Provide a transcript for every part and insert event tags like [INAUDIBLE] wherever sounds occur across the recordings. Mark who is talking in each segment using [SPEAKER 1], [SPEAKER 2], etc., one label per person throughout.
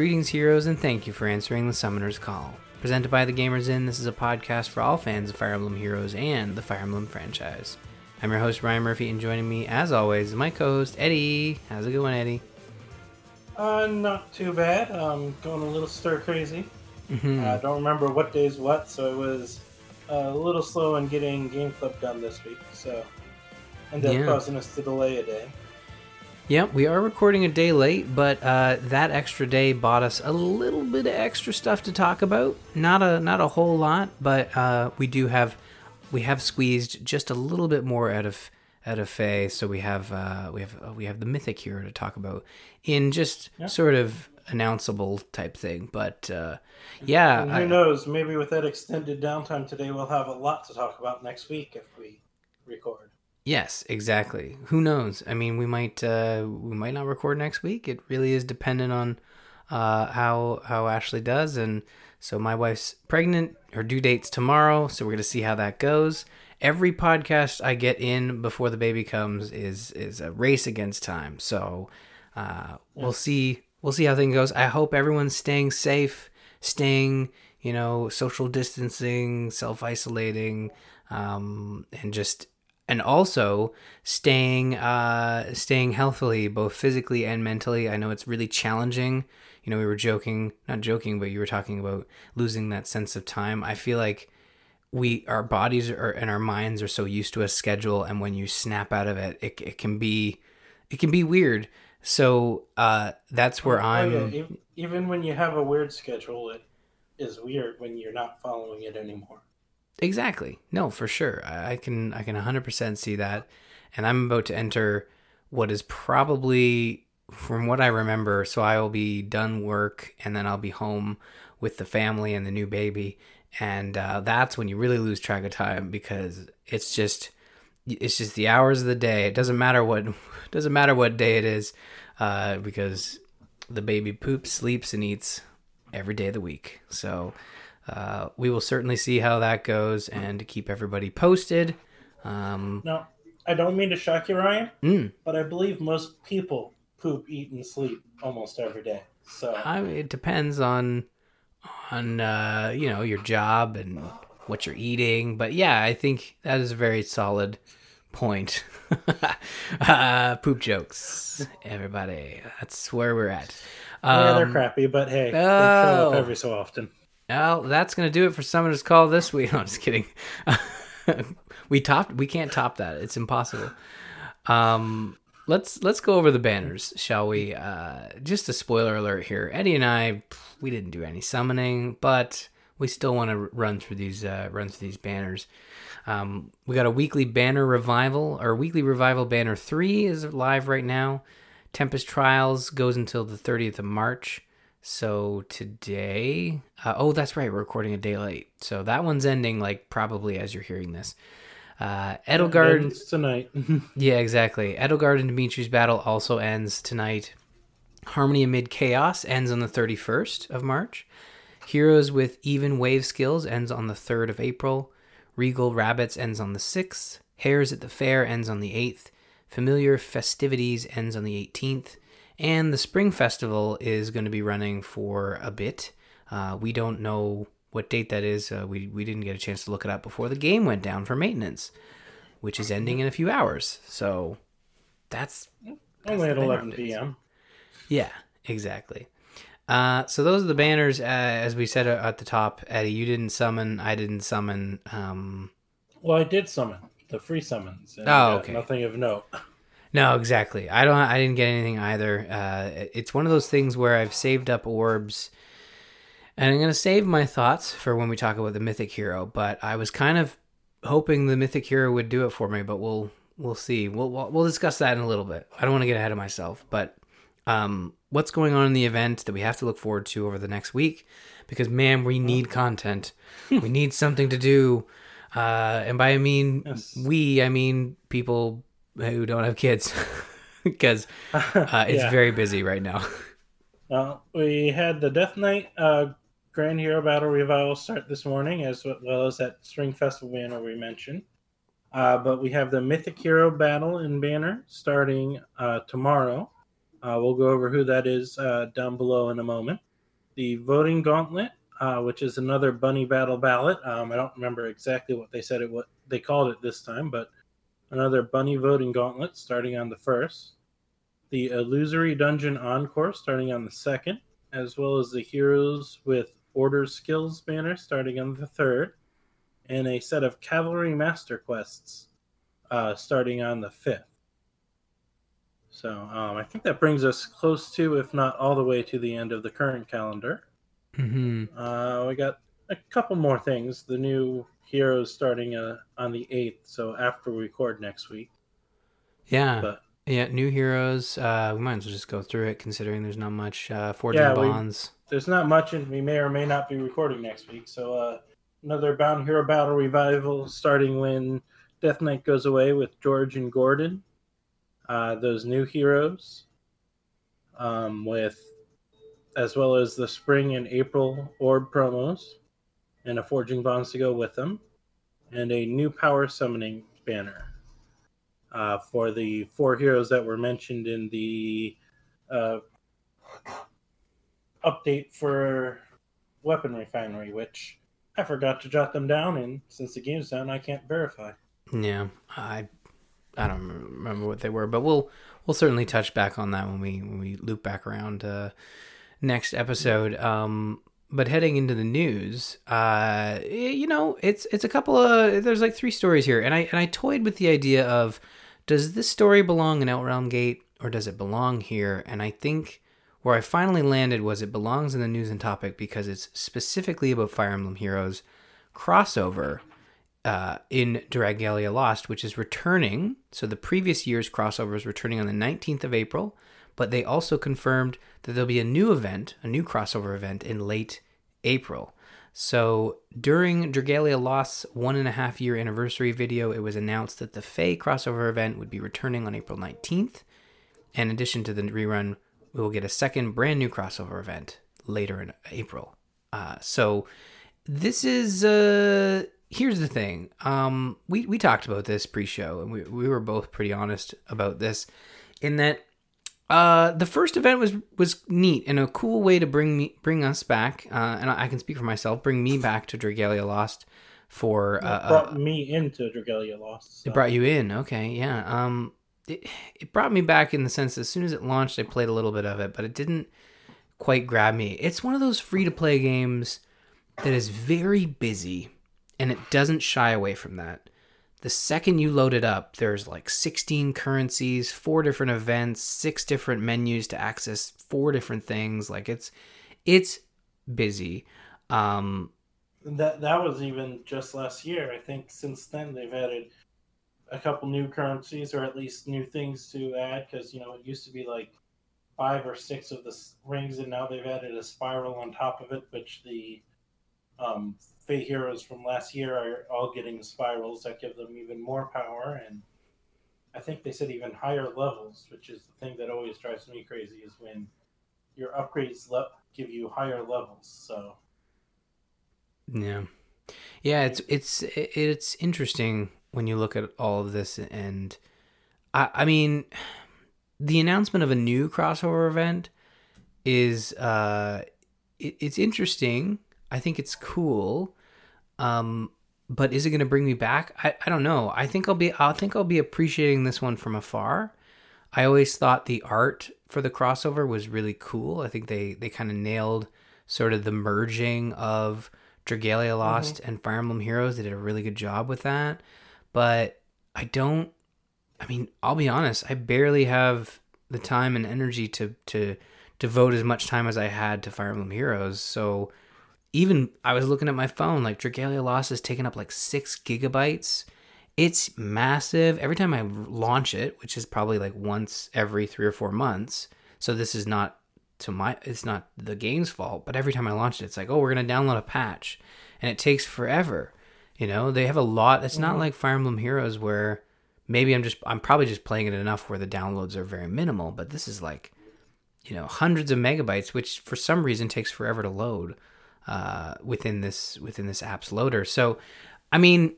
[SPEAKER 1] Greetings, heroes, and thank you for answering the Summoner's Call. Presented by The Gamers Inn, this is a podcast for all fans of Fire Emblem Heroes and the Fire Emblem franchise. I'm your host, Ryan Murphy, and joining me, as always, is my co host, Eddie. How's it going, Eddie?
[SPEAKER 2] Uh, not too bad. Um, going a little stir crazy.
[SPEAKER 1] Mhm.
[SPEAKER 2] I don't remember what day's what, so it was a little slow in getting Game Club done this week. So ended
[SPEAKER 1] Yeah.
[SPEAKER 2] up causing us to delay a day.
[SPEAKER 1] Yep, we are recording a day late, but uh, that extra day bought us a little bit of extra stuff to talk about. Not a not a whole lot, but uh, we do have we have squeezed just a little bit more out of out of Feh. So we have uh, we have uh, we have the mythic here to talk about in just
[SPEAKER 2] Yeah.
[SPEAKER 1] sort of announceable type thing. But uh, yeah,
[SPEAKER 2] And who
[SPEAKER 1] I-
[SPEAKER 2] knows? Maybe with that extended downtime today, we'll have a lot to talk about next week if we record.
[SPEAKER 1] Yes, exactly. Who knows? I mean, we might uh, we might not record next week. It really is dependent on uh, how how Ashley does, and so my wife's pregnant. Her due date's tomorrow, so we're gonna see how that goes. Every podcast I get in before the baby comes is is a race against time. So uh, we'll see we'll see how things goes. I hope everyone's staying safe, staying you know social distancing, self isolating, um, and just and also staying uh staying healthily both physically and mentally. I know it's really challenging. You know we were joking not joking but you were talking about losing that sense of time. I feel like we our bodies are and our minds are so used to a schedule and when you snap out of it it, it can be it can be weird. So uh that's where
[SPEAKER 2] Oh,
[SPEAKER 1] i'm
[SPEAKER 2] yeah, even when you have a weird schedule, it is weird when you're not following it anymore.
[SPEAKER 1] Exactly. No, for sure. I, I can I can 100% see that. And I'm about to enter what is probably from what I remember, so I will be done work and then I'll be home with the family and the new baby and uh, that's when you really lose track of time because it's just it's just the hours of the day. It doesn't matter what [LAUGHS] doesn't matter what day it is uh, because the baby poops, sleeps and eats every day of the week. So uh, we will certainly see how that goes and keep everybody posted. Um,
[SPEAKER 2] Now, I don't mean to shock you, Ryan,
[SPEAKER 1] mm,
[SPEAKER 2] but I believe most people poop, eat, and sleep almost every day. So
[SPEAKER 1] I mean, it depends on on uh, you know your job and what you're eating, but yeah, I think that is a very solid point. [LAUGHS] uh, poop jokes, everybody. That's where we're at.
[SPEAKER 2] yeah, they're
[SPEAKER 1] Um,
[SPEAKER 2] crappy, but hey, they show
[SPEAKER 1] oh.
[SPEAKER 2] up every so often.
[SPEAKER 1] Well, that's gonna do it for Summoner's Call this week. [LAUGHS] No, I'm just kidding. [LAUGHS] we topped. We can't top that. It's impossible. Um, let's let's go over the banners, shall we? Uh, just a spoiler alert here. Eddie and I, we didn't do any summoning, but we still want to run through these uh, run through these banners. Um, we got a weekly banner revival. Our weekly revival banner three is live right now. Tempest Trials goes until the 30th of March. So today, uh, oh, that's right, we're recording a day late. So that one's ending like probably as you're hearing this. Uh, Edelgard,
[SPEAKER 2] Ends tonight. [LAUGHS]
[SPEAKER 1] yeah, exactly. Edelgard and Dimitri's battle also ends tonight. Harmony Amid Chaos ends on the 31st of March. Heroes with Even Wave Skills ends on the 3rd of April. Regal Rabbits ends on the 6th. Hares at the Fair ends on the 8th. Familiar Festivities ends on the 18th. And the Spring Festival is going to be running for a bit. Uh, we don't know what date that is. Uh, we, we didn't get a chance to look it up before the game went down for maintenance, which is ending in a few hours. So that's
[SPEAKER 2] Only at 11
[SPEAKER 1] updates.
[SPEAKER 2] p.m.
[SPEAKER 1] yeah, exactly. Uh, so those are the banners. Uh, as we said at the top, Eddie, you didn't summon. I didn't summon. Um,
[SPEAKER 2] Well, I did summon the free summons. And
[SPEAKER 1] Oh,
[SPEAKER 2] uh,
[SPEAKER 1] okay.
[SPEAKER 2] Nothing of note. [LAUGHS]
[SPEAKER 1] no, exactly. I don't. I didn't get anything either. Uh, it's one of those things where I've saved up orbs, and I'm gonna save my thoughts for when we talk about the mythic hero. But I was kind of hoping the mythic hero would do it for me. But we'll we'll see. We'll we'll, we'll discuss that in a little bit. I don't want to get ahead of myself, but um, what's going on in the event that we have to look forward to over the next week because man we need content [LAUGHS] we need something to do uh, and by i mean
[SPEAKER 2] Yes.
[SPEAKER 1] we i mean people who don't have kids [LAUGHS] because uh, [LAUGHS] it's
[SPEAKER 2] Yeah.
[SPEAKER 1] very busy right now
[SPEAKER 2] Uh, we had the Death Knight uh, Grand Hero Battle Revival start this morning, as well as that Spring Festival banner we mentioned. Uh, but we have the Mythic Hero Battle in banner starting uh, tomorrow. Uh, we'll go over who that is uh, down below in a moment. the voting gauntlet, uh, which is another bunny battle ballot. Um, I don't remember exactly what they said it what they called it this time, but another bunny voting gauntlet starting on the first. The illusory dungeon encore starting on the second, as well as the heroes with order skills banner starting on the third, and a set of cavalry master quests uh, starting on the fifth. So um, I think that brings us close to, if not all the way to the end of the current calendar.
[SPEAKER 1] Mm-hmm.
[SPEAKER 2] Uh, we got a couple more things. The new heroes starting uh, on the 8th, so after we record next week.
[SPEAKER 1] Yeah.
[SPEAKER 2] But
[SPEAKER 1] yeah, new heroes. Uh, we might as well just go through it, considering there's not much uh, forging
[SPEAKER 2] Yeah, we-
[SPEAKER 1] bonds.
[SPEAKER 2] there's not much, and we may or may not be recording next week. So uh, another Bound Hero Battle revival starting when Death Knight goes away with Jeorge and Gordin. Uh, those new heroes, um, with as well as the spring and April orb promos, and a Forging Bonds to go with them, and a new power summoning banner uh, for the four heroes that were mentioned in the uh, update for Weapon Refinery, which I forgot to jot them down, and since the game's down, I can't verify.
[SPEAKER 1] Yeah, I I don't remember what they were, but we'll we'll certainly touch back on that when we when we loop back around uh, next episode. Um, but heading into the news, uh, you know, it's it's a couple of there's like three stories here, and I and I toyed with the idea of does this story belong in Outrealm Gate or does it belong here? And I think where I finally landed was it belongs in the news and topic because it's specifically about Fire Emblem Heroes crossover uh, in Dragalia Lost, which is returning. So the previous year's crossover is returning on the 19th of April, but they also confirmed that there'll be a new event, a new crossover event in late April. So during Dragalia Lost's one and a half year anniversary video, it was announced that the Feh crossover event would be returning on April 19th. In addition to the rerun, we will get a second brand new crossover event later in April. Uh, so this is uh here's the thing um we we talked about this pre-show and we, we were both pretty honest about this in that uh the first event was was neat and a cool way to bring me bring us back uh and i, I can speak for myself bring me back to dragalia lost for
[SPEAKER 2] It
[SPEAKER 1] uh,
[SPEAKER 2] brought
[SPEAKER 1] uh
[SPEAKER 2] me into Dragalia Lost. so-
[SPEAKER 1] it brought you in okay yeah um it, it brought me back in the sense as soon as it launched i played a little bit of it but it didn't quite grab me it's one of those free to play games that is very busy and it doesn't shy away from that. The second you load it up, there's like 16 currencies, four different events, six different menus to access four different things. Like it's it's busy. Um
[SPEAKER 2] That that was even just last year. I think since then they've added a couple new currencies or at least new things to add because you know it used to be like five or six of the rings and now they've added a spiral on top of it, which the um, Feh heroes from last year are all getting spirals that give them even more power and I think they said even higher levels, which is the thing that always drives me crazy is when your upgrades le- give you higher levels. So
[SPEAKER 1] Yeah, yeah. It's it's it's interesting when you look at all of this, and I I mean, the announcement of a new crossover event is uh, it, it's interesting. I think it's cool. Um, but is it going to bring me back? I, I don't know. I think I'll be I think I'll be appreciating this one from afar. I always thought the art for the crossover was really cool. I think they they kind of nailed sort of the merging of Dragalia Lost and Fire Emblem Heroes. They did a really good job with that. But I don't I mean, I'll be honest, I barely have the time and energy to to devote as much time as I had to Fire Emblem Heroes. So even I was looking at my phone, like Dragalia Lost is taking up like six gigabytes. It's massive. Every time I launch it, which is probably like once every three or four months. So this is not to my it's not the game's fault, but every time I launch it, it's like, oh, we're gonna download a patch. And it takes forever. You know, they have a lot it's not mm-hmm. like Fire Emblem Heroes where maybe I'm just I'm probably just playing it enough where the downloads are very minimal, but this is like, you know, hundreds of megabytes, which for some reason takes forever to load uh, within this within this app's loader. So, I mean,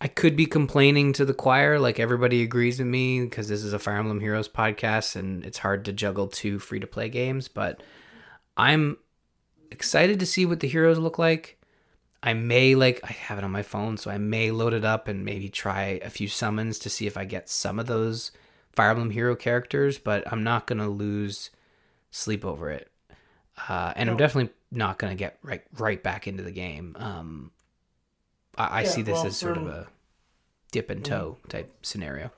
[SPEAKER 1] I could be complaining to the choir, like everybody agrees with me, because this is a Fire Emblem Heroes podcast and it's hard to juggle two free to play games. But I'm excited to see what the heroes look like. I may like I have it on my phone, so I may load it up and maybe try a few summons to see if I get some of those Fire Emblem hero characters, but I'm not gonna lose sleep over it. Uh, and I'm definitely not gonna get right right back into the game. Um, I, I
[SPEAKER 2] Yeah,
[SPEAKER 1] see this
[SPEAKER 2] well,
[SPEAKER 1] as sort of a dip and toe type scenario.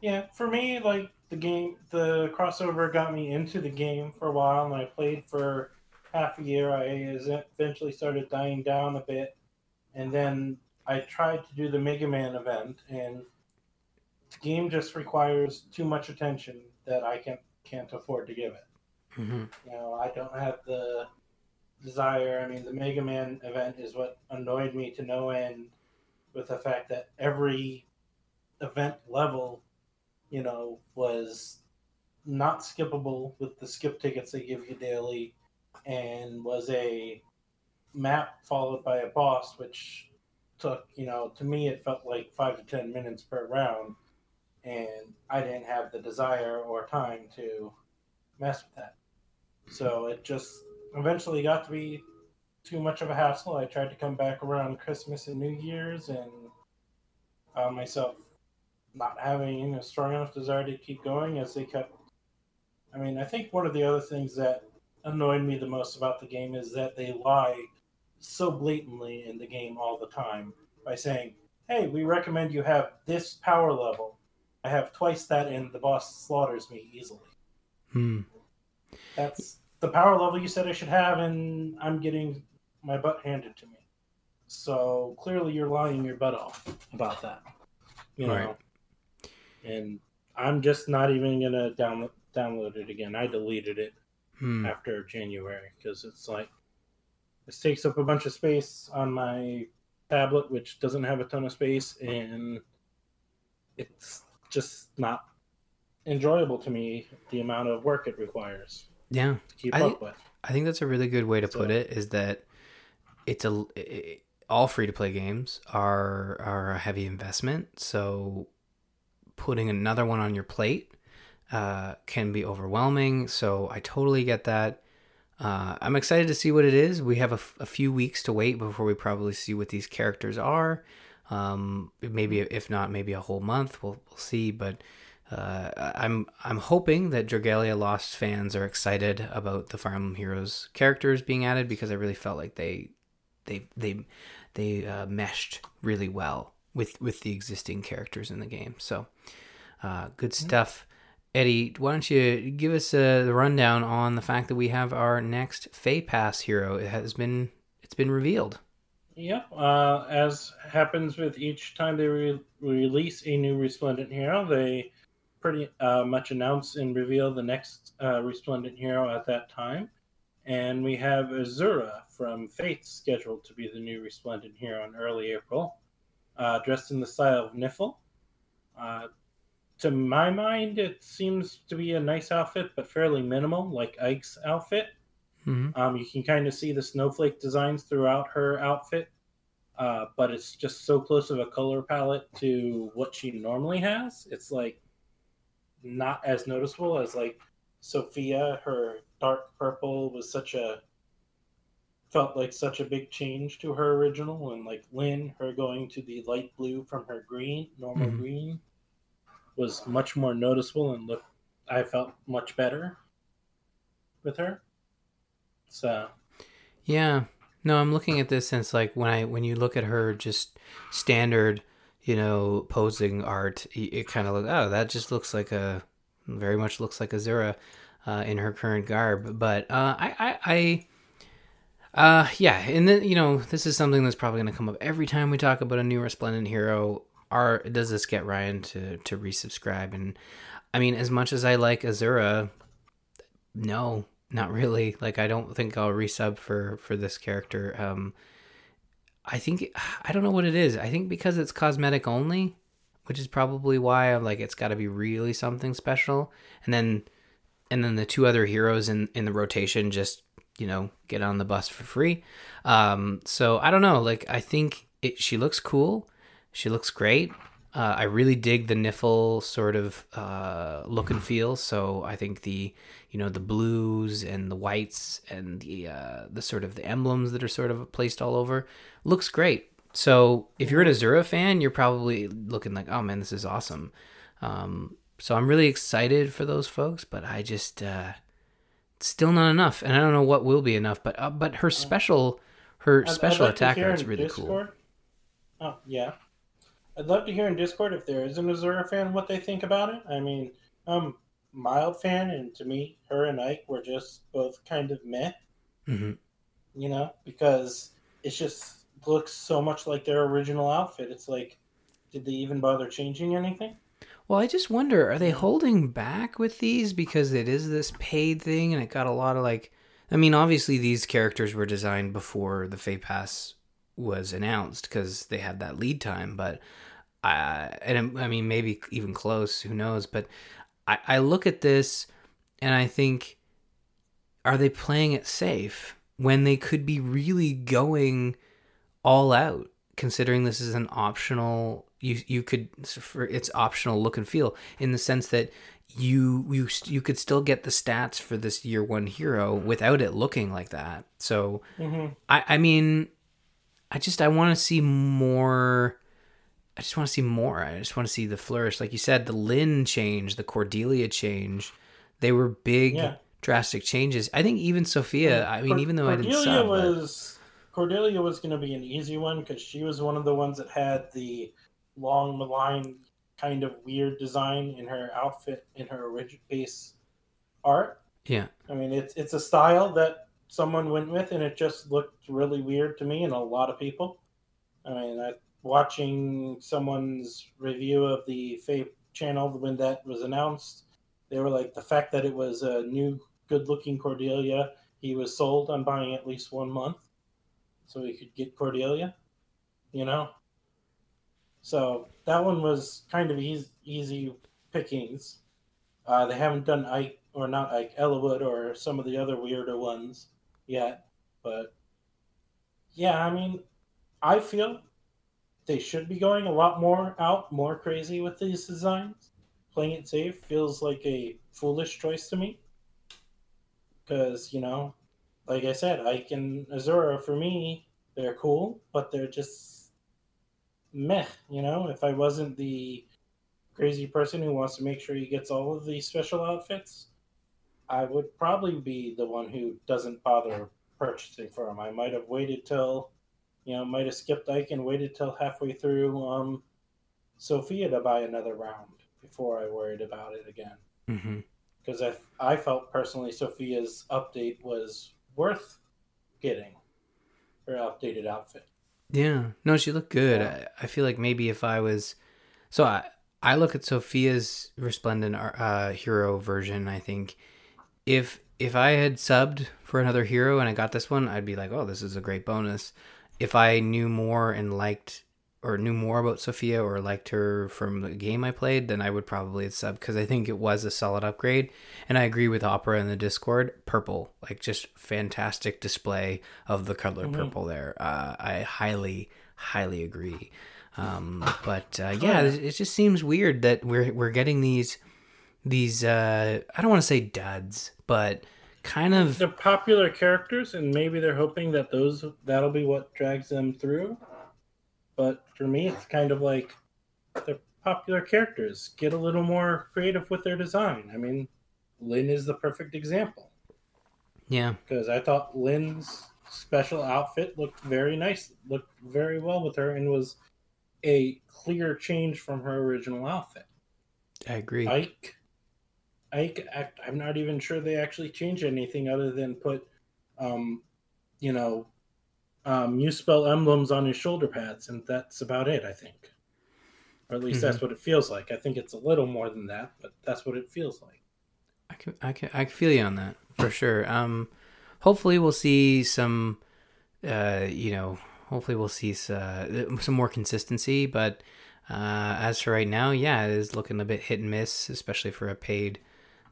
[SPEAKER 2] Yeah, for me, like the game, the crossover got me into the game for a while, and I played for half a year. I eventually started dying down a bit, and then I tried to do the Mega Man event, and the game just requires too much attention that I can't can't afford to give it.
[SPEAKER 1] Hmm
[SPEAKER 2] You know, I don't have the desire. I mean, the Mega Man event is what annoyed me to no end with the fact that every event level, you know, was not skippable with the skip tickets they give you daily and was a map followed by a boss, which took, you know, to me it felt like five to ten minutes per round. And I didn't have the desire or time to mess with that. So it just eventually got to be too much of a hassle. I tried to come back around Christmas and New Year's and found myself not having a strong enough desire to keep going as they kept. I mean, I think one of the other things that annoyed me the most about the game is that they lie so blatantly in the game all the time by saying, hey, we recommend you have this power level. I have twice that and the boss slaughters me easily.
[SPEAKER 1] Hmm.
[SPEAKER 2] That's the power level you said I should have, and I'm getting my butt handed to me. So clearly, you're lying your butt off about that. You know,
[SPEAKER 1] Right.
[SPEAKER 2] and I'm just not even gonna download download it again. I deleted it
[SPEAKER 1] Hmm.
[SPEAKER 2] after January because it's like this takes up a bunch of space on my tablet, which doesn't have a ton of space, and it's just not enjoyable to me the amount of work it requires
[SPEAKER 1] Yeah.
[SPEAKER 2] keep
[SPEAKER 1] I-
[SPEAKER 2] up with.
[SPEAKER 1] I think that's a really good way to put it. Is that it's a it, all free to play games are are a heavy investment. So putting another one on your plate uh, can be overwhelming. So I totally get that. Uh, I'm excited to see what it is. We have a, f- a few weeks to wait before we probably see what these characters are. Um, maybe if not, maybe a whole month. We'll we'll see. But uh, I'm I'm hoping that Dragalia Lost fans are excited about the Fire Emblem Heroes characters being added because I really felt like they they they they uh, meshed really well with with the existing characters in the game. So uh, good stuff. Eddie, why don't you give us uh, the rundown on the fact that we have our next Feh Pass hero? It has been it's been revealed.
[SPEAKER 2] Yep. Uh, as happens with each time they re- release a new Resplendent hero, they pretty uh, much announce and reveal the next uh, Resplendent hero at that time. And we have Azura from Fate scheduled to be the new Resplendent hero in early April, uh, dressed in the style of Nifl. Uh, to my mind, it seems to be a nice outfit, but fairly minimal, like Ike's outfit.
[SPEAKER 1] Mm-hmm.
[SPEAKER 2] Um, you can kind of see the snowflake designs throughout her outfit, uh, but it's just so close of a color palette to what she normally has. It's like not as noticeable as like Sophia. Her dark purple was such a felt like such a big change to her original, and like Lyn, her going to the light blue from her green, normal
[SPEAKER 1] Mhm.
[SPEAKER 2] green, was much more noticeable and looked. I felt much better with her. So
[SPEAKER 1] Yeah. No, I'm looking at this since like when I when you look at her just standard, you know, posing art, it kind of look oh, that just looks like a very much looks like Azura uh, in her current garb. But uh, I I. I uh yeah, and then you know this is something that's probably going to come up every time we talk about a new resplendent hero. Are does this get Ryan to to resubscribe? And I mean, as much as I like Azura, no, not really. Like I don't think I'll resub for for this character. Um I think [SIGHS] I don't know what it is. I think because it's cosmetic only, which is probably why I'm like it's got to be really something special. And then and then the two other heroes in in the rotation just, you know, get on the bus for free. Um so I don't know, like I think it she looks cool. She looks great. Uh, I really dig the Nifl sort of uh, look and feel. So I think the you know the blues and the whites and the uh, the sort of the emblems that are sort of placed all over looks great. So if you're an Azura fan, you're probably looking like, oh man, this is awesome. Um, so I'm really excited for those folks, but I just uh, still not enough, and I don't know what will be enough. But uh, but her special her
[SPEAKER 2] I'd- I'd
[SPEAKER 1] special
[SPEAKER 2] like to hear
[SPEAKER 1] attacker is really cool.
[SPEAKER 2] Oh yeah, I'd love to hear in Discord if there is an Azura fan what they think about it. I mean, I'm a mild fan, and to me, her and Ike were just both kind of meh.
[SPEAKER 1] hmm
[SPEAKER 2] You know, because it just looks so much like their original outfit. It's like, did they even bother changing anything?
[SPEAKER 1] Well, I just wonder, are they holding back with these because it is this paid thing and it got a lot of like I mean, obviously these characters were designed before the Feh Pass was announced because they had that lead time, but I and I mean maybe even close, who knows, but I, I look at this and I think are they playing it safe when they could be really going all out considering this is an optional you you could for it's optional look and feel in the sense that you you you could still get the stats for this year one hero without it looking like that so
[SPEAKER 2] Mm-hmm.
[SPEAKER 1] i i mean i just i want to see more i just want to see more. I just want to see the flourish. Like you said the lyn change the cordelia change they were big
[SPEAKER 2] Yeah.
[SPEAKER 1] drastic changes. I think even sophia i mean even though i didn't
[SPEAKER 2] Cordelia
[SPEAKER 1] sub, but-
[SPEAKER 2] was Cordelia was going to be an easy one because she was one of the ones that had the long malign kind of weird design in her outfit in her original base art.
[SPEAKER 1] yeah.
[SPEAKER 2] I mean, it's it's a style that someone went with, and it just looked really weird to me and a lot of people. I mean, I, watching someone's review of the Feh channel when that was announced, they were like, the fact that it was a new, good-looking Cordelia, he was sold on buying at least one month, so he could get Cordelia. You know. So that one was kind of easy, easy pickings. Uh, they haven't done Ike or not Ike Eliwood or some of the other weirder ones yet, but yeah, I mean, I feel they should be going a lot more out, more crazy with these designs. Playing it safe feels like a foolish choice to me, because you know, like I said, Ike and Azura for me, they're cool, but they're just meh. You know, if I wasn't the crazy person who wants to make sure he gets all of these special outfits, I would probably be the one who doesn't bother purchasing for him. I might have waited till, you know, might have skipped Ike and waited till halfway through um, Sophia to buy another round before I worried about it again. Because I, I felt personally Sophia's update was worth getting her updated outfit.
[SPEAKER 1] Yeah. No, she looked good.
[SPEAKER 2] Yeah.
[SPEAKER 1] I, I feel like maybe if I was so I I look at Sophia's resplendent uh hero version, I think if if I had subbed for another hero and I got this one, I'd be like, "Oh, this is a great bonus." If I knew more and liked or knew more about Sophia or liked her from the game I played, then I would probably have subbed because I think it was a solid upgrade. And I agree with Opera in the Discord. Purple, like just fantastic display of the color
[SPEAKER 2] Mhm.
[SPEAKER 1] purple there. Uh, I highly, highly agree. Um, but uh, yeah, it, it just seems weird that we're we're getting these these uh, I don't want to say duds, but kind of
[SPEAKER 2] They're popular characters, and maybe they're hoping that those that'll be what drags them through. But for me, it's kind of like they're popular characters. Get a little more creative with their design. I mean, Lyn is the perfect example
[SPEAKER 1] yeah.
[SPEAKER 2] because I thought Lyn's special outfit looked very nice, looked very well with her, and was a clear change from her original outfit.
[SPEAKER 1] I agree.
[SPEAKER 2] Ike, Ike, act- I'm not even sure they actually changed anything other than put, um, you know, um, you spell emblems on his shoulder pads, and that's about it. I think, or at least that's what it feels like. I think it's a little more than that, but that's what it feels like.
[SPEAKER 1] I can, I can, I can feel you on that for sure. Um, hopefully we'll see some, uh, you know, hopefully we'll see uh, some more consistency. But uh, as for right now, yeah, it is looking a bit hit and miss, especially for a paid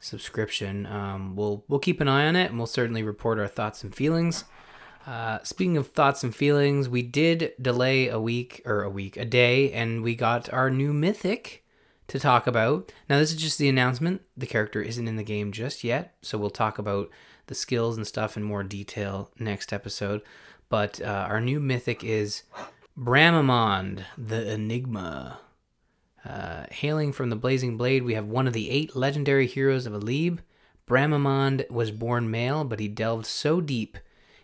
[SPEAKER 1] subscription. Um, we'll we'll keep an eye on it, and we'll certainly report our thoughts and feelings. Uh, speaking of thoughts and feelings, we did delay a week or a week, a day, and we got our new mythic to talk about. Now, this is just the announcement. The character isn't in the game just yet, so we'll talk about the skills and stuff in more detail next episode. But uh, our new mythic is Bramimond, the Enigma. Uh, hailing from the Blazing Blade, we have one of the eight legendary heroes of Elibe. Bramimond was born male, but he delved so deep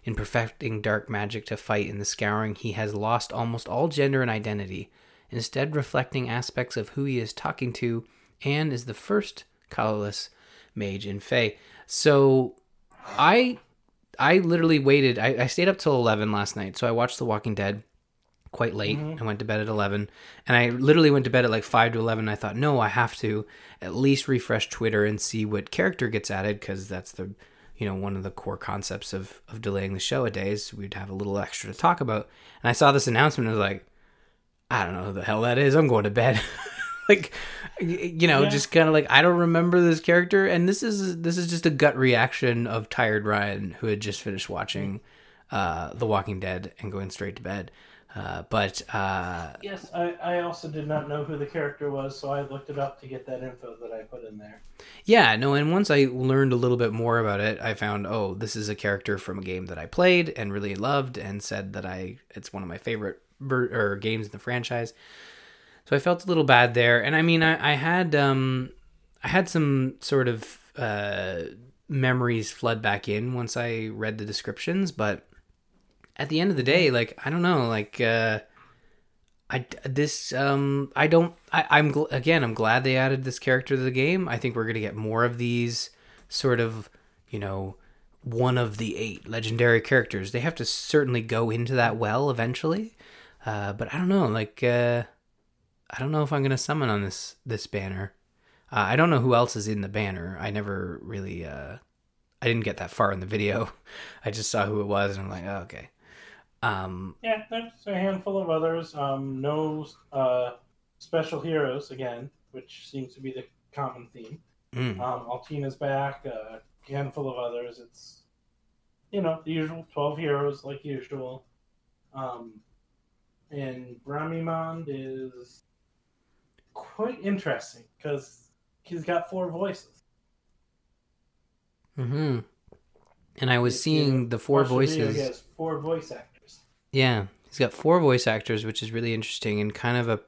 [SPEAKER 1] in perfecting dark magic to fight in the Scouring, he has lost almost all gender and identity, instead reflecting aspects of who he is talking to, and is the first colorless mage in Feh. So, I, I literally waited. I, I stayed up till eleven last night, so I watched The Walking Dead quite late. I went to bed at 11 and I literally went to bed at like 5 to 11. I thought, no, I have to at least refresh Twitter and see what character gets added because that's the, you know, one of the core concepts of, of delaying the show a day is we'd have a little extra to talk about. And I saw this announcement and I was like, I don't know who the hell that is. I'm going to bed. [LAUGHS] like, you know,
[SPEAKER 2] Yeah.
[SPEAKER 1] just kind of like, I don't remember this character. And this is, this is just a gut reaction of tired Ryan who had just finished watching uh, The Walking Dead and going straight to bed. Uh, but uh,
[SPEAKER 2] Yes, I, I also did not know who the character was, so I looked it up to get that info that I put in there.
[SPEAKER 1] yeah, no, and once I learned a little bit more about it, I found oh, this is a character from a game that I played and really loved, and said that I it's one of my favorite ver- or games in the franchise. So I felt a little bad there, and I mean, I, I had um, I had some sort of uh, memories flood back in once I read the descriptions, but at the end of the day, like I don't know, like uh, I this um I don't I, I'm gl- again I'm glad they added this character to the game. I think we're gonna get more of these sort of you know one of the eight legendary characters. They have to certainly go into that well eventually, uh, but I don't know, like uh, I don't know if I'm gonna summon on this this banner. Uh, I don't know who else is in the banner. I never really uh, I didn't get that far in the video. [LAUGHS] I just saw who it was and I'm like, oh, okay. Um,
[SPEAKER 2] Yeah, there's a handful of others. Um, no uh, special heroes again, which seems to be the common theme.
[SPEAKER 1] mm,
[SPEAKER 2] Um, Altina's back. Uh, a handful of others. It's you know the usual twelve heroes like usual. Um, and Bramimond is quite interesting because he's got four voices.
[SPEAKER 1] hmm And I was
[SPEAKER 2] you
[SPEAKER 1] seeing the four
[SPEAKER 2] watch the video,
[SPEAKER 1] voices.
[SPEAKER 2] he has four voice actors.
[SPEAKER 1] Yeah, he's got four voice actors, which is really interesting and kind of a.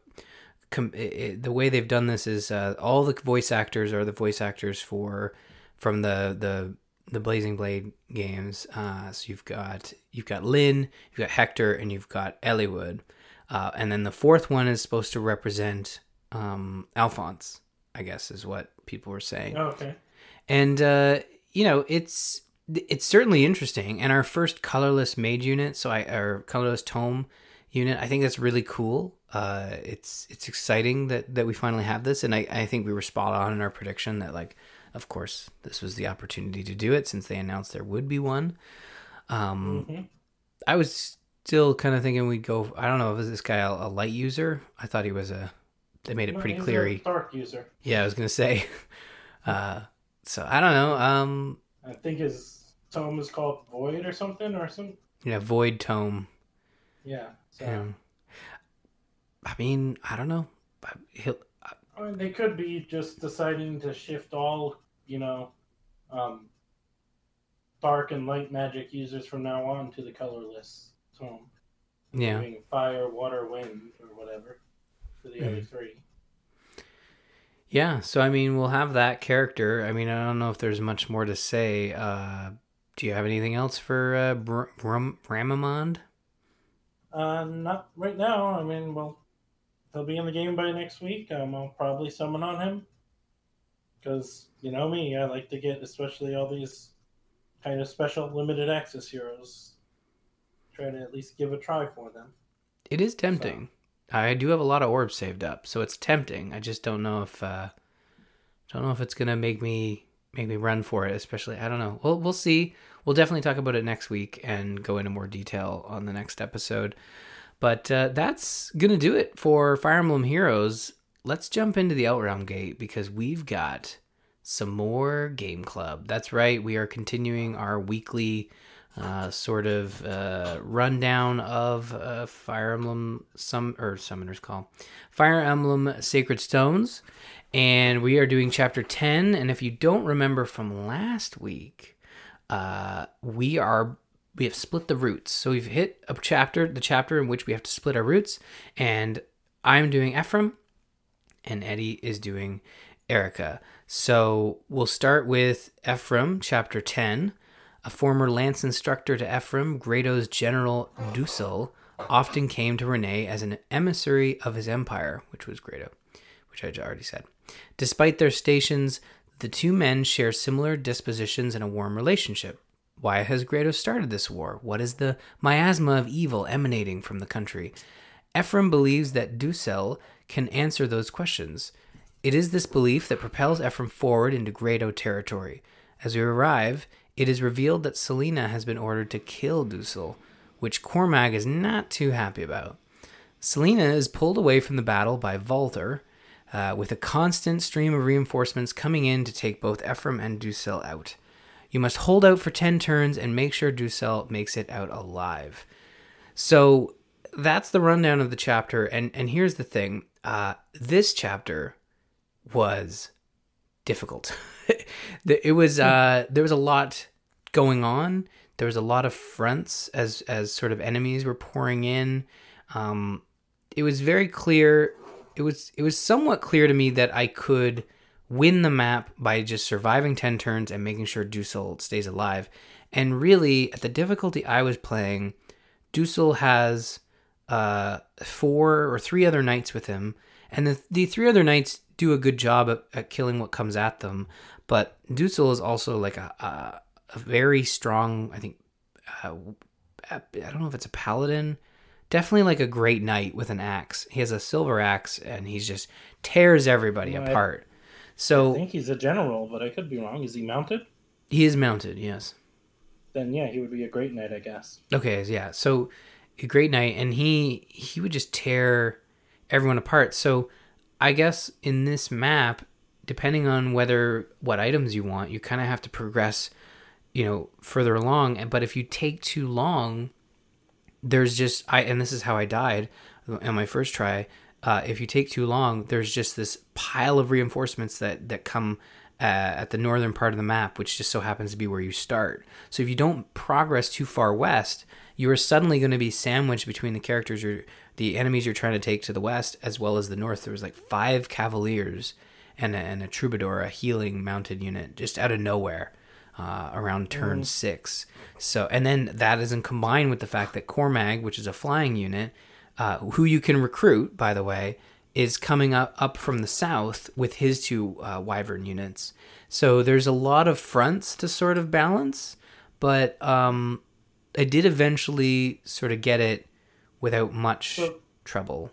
[SPEAKER 1] Com- it, it- the way they've done this is uh, all the voice actors are the voice actors for from the the the Blazing Blade games. Uh, so you've got you've got Lyn, you've got Hector, and you've got Eliwood, uh, and then the fourth one is supposed to represent um, Alphonse. I guess is what people were saying
[SPEAKER 2] Oh, okay.
[SPEAKER 1] and uh, you know it's it's certainly interesting and our first colorless mage unit so i our colorless tome unit i think that's really cool. Uh, it's it's exciting that that we finally have this and I, I think we were spot on in our prediction that like of course this was the opportunity to do it since they announced there would be one. Um
[SPEAKER 2] hmm
[SPEAKER 1] i was still kind of thinking we'd go i don't know was this guy a, a light user? I thought he was a they made it pretty
[SPEAKER 2] he's
[SPEAKER 1] clear
[SPEAKER 2] a dark user.
[SPEAKER 1] yeah i was gonna say. [LAUGHS] Uh so i don't know um
[SPEAKER 2] I think his tome is called Void or something or some.
[SPEAKER 1] Yeah, Void Tome.
[SPEAKER 2] Yeah. So
[SPEAKER 1] Um, I mean, I don't know. He'll,
[SPEAKER 2] I mean, they could be just deciding to shift all, you know, um, dark and light magic users from now on to the colorless tome.
[SPEAKER 1] yeah,
[SPEAKER 2] Doing fire, water, wind, or whatever for the other
[SPEAKER 1] Mhm.
[SPEAKER 2] three.
[SPEAKER 1] yeah. So I mean, we'll have that character. I mean, I don't know if there's much more to say. Uh, do you have anything else for uh, Br- Brum- Bramimond?
[SPEAKER 2] Uh, not right now. I mean, well, he'll be in the game by next week. Um, I'll probably summon on him because you know me. I like to get especially all these kind of special limited access heroes. Try to at least give a try for them.
[SPEAKER 1] It is tempting. I do have a lot of orbs saved up, so it's tempting. I just don't know if uh, don't know if it's gonna make me make me run for it. Especially, I don't know. Well, we'll see. We'll definitely talk about it next week and go into more detail on the next episode. But uh, that's gonna do it for Fire Emblem Heroes. Let's jump into the Outrealm Gate because we've got some more Game Club. That's right. We are continuing our weekly uh, sort of uh, rundown of uh, Fire Emblem some or Summoner's Call, Fire Emblem Sacred Stones, and we are doing chapter ten. And if you don't remember from last week, uh, we are we have split the roots. So we've hit a chapter, the chapter in which we have to split our roots, and I'm doing Ephraim, and Eddie is doing Eirika. So we'll start with Ephraim, chapter 10. A former lance instructor to Ephraim, Grado's general Duessel, often came to Renais as an emissary of his empire, which was Grado, which I already said. Despite their stations, the two men share similar dispositions and a warm relationship. Why has Grado started this war? What is the miasma of evil emanating from the country? Ephraim believes that Duessel can answer those questions. It is this belief that propels Ephraim forward into Grado territory. As we arrive, it is revealed that Selena has been ordered to kill Duessel, which Cormag is not too happy about. Selina is pulled away from the battle by Valter, uh, with a constant stream of reinforcements coming in to take both Ephraim and Duessel out. You must hold out for 10 turns and make sure Duessel makes it out alive. So that's the rundown of the chapter. And, and here's the thing uh, this chapter was difficult. [LAUGHS] it was uh, there was a lot going on. There was a lot of fronts as as sort of enemies were pouring in. Um, it was very clear. It was it was somewhat clear to me that I could win the map by just surviving 10 turns and making sure Duessel stays alive. And really, at the difficulty I was playing, Duessel has uh, four or three other knights with him, and the, the three other knights do a good job at, at killing what comes at them. But Duessel is also like a, a, a very strong, I think, uh, I don't know if it's a paladin, definitely like a great knight with an axe. He has a silver axe, and he's just tears everybody apart. So
[SPEAKER 2] I think he's a general, but I could be wrong. Is he mounted?
[SPEAKER 1] He is mounted, yes.
[SPEAKER 2] Then yeah, he would be a great knight, I guess.
[SPEAKER 1] Okay, yeah. So a great knight, and he he would just tear everyone apart. So I guess in this map, depending on whether what items you want, you kind of have to progress, you know, further along. But if you take too long, there's just I and this is how I died on my first try uh, if you take too long, there's just this pile of reinforcements that that come uh, at the northern part of the map, which just so happens to be where you start. So if you don't progress too far west, you are suddenly going to be sandwiched between the characters you're, the enemies you're trying to take to the west, as well as the north. There was like five cavaliers and a, and a troubadour, a healing mounted unit, just out of nowhere. Uh, around turn mm. six. So, and then that isn't combined with the fact that Cormag, which is a flying unit, uh, who you can recruit, by the way, is coming up, up from the south with his two uh, Wyvern units. So there's a lot of fronts to sort of balance, but um, I did eventually sort of get it without much so, trouble.